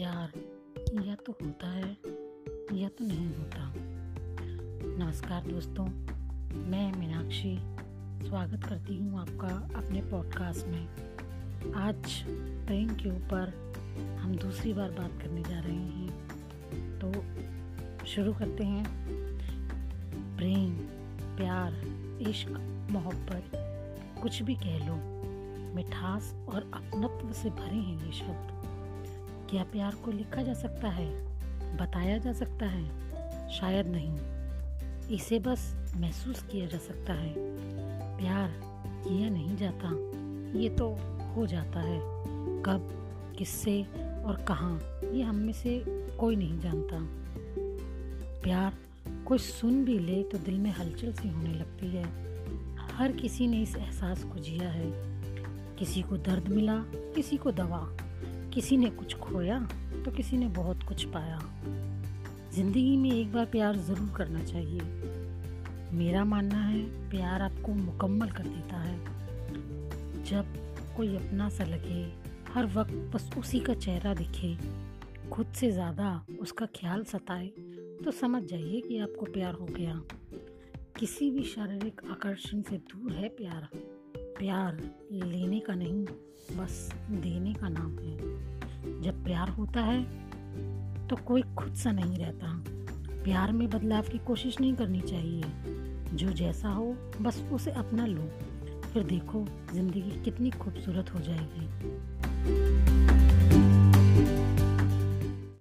यार या तो होता है या तो नहीं होता। नमस्कार दोस्तों, मैं मीनाक्षी, स्वागत करती हूँ आपका अपने पॉडकास्ट में। आज प्रेम के ऊपर हम दूसरी बार बात करने जा रहे हैं। तो शुरू करते हैं। प्रेम, प्यार, इश्क, मोहब्बत, कुछ भी कह लो, मिठास और अपनत्व से भरे हैं ये शब्द। क्या प्यार को लिखा जा सकता है? बताया जा सकता है? शायद नहीं। इसे बस महसूस किया जा सकता है। प्यार किया नहीं जाता। ये तो हो जाता है। कब, किससे और कहाँ, ये हम में से कोई नहीं जानता। प्यार कोई सुन भी ले तो दिल में हलचल सी होने लगती है। हर किसी ने इस एहसास को जिया है। किसी को दर्द मिला, किसी को दवा। किसी ने कुछ खोया तो किसी ने बहुत कुछ पाया। ज़िंदगी में एक बार प्यार ज़रूर करना चाहिए। मेरा मानना है, प्यार आपको मुकम्मल कर देता है। जब कोई अपना सा लगे, हर वक्त बस उसी का चेहरा दिखे, खुद से ज़्यादा उसका ख्याल सताए तो समझ जाइए कि आपको प्यार हो गया। किसी भी शारीरिक आकर्षण से दूर है प्यार। प्यार लेने का नहीं, बस देने का नाम है। जब प्यार होता है तो कोई खुद सा नहीं रहता। प्यार में बदलाव की कोशिश नहीं करनी चाहिए। जो जैसा हो, बस उसे अपना लो। फिर देखो, ज़िंदगी कितनी खूबसूरत हो जाएगी।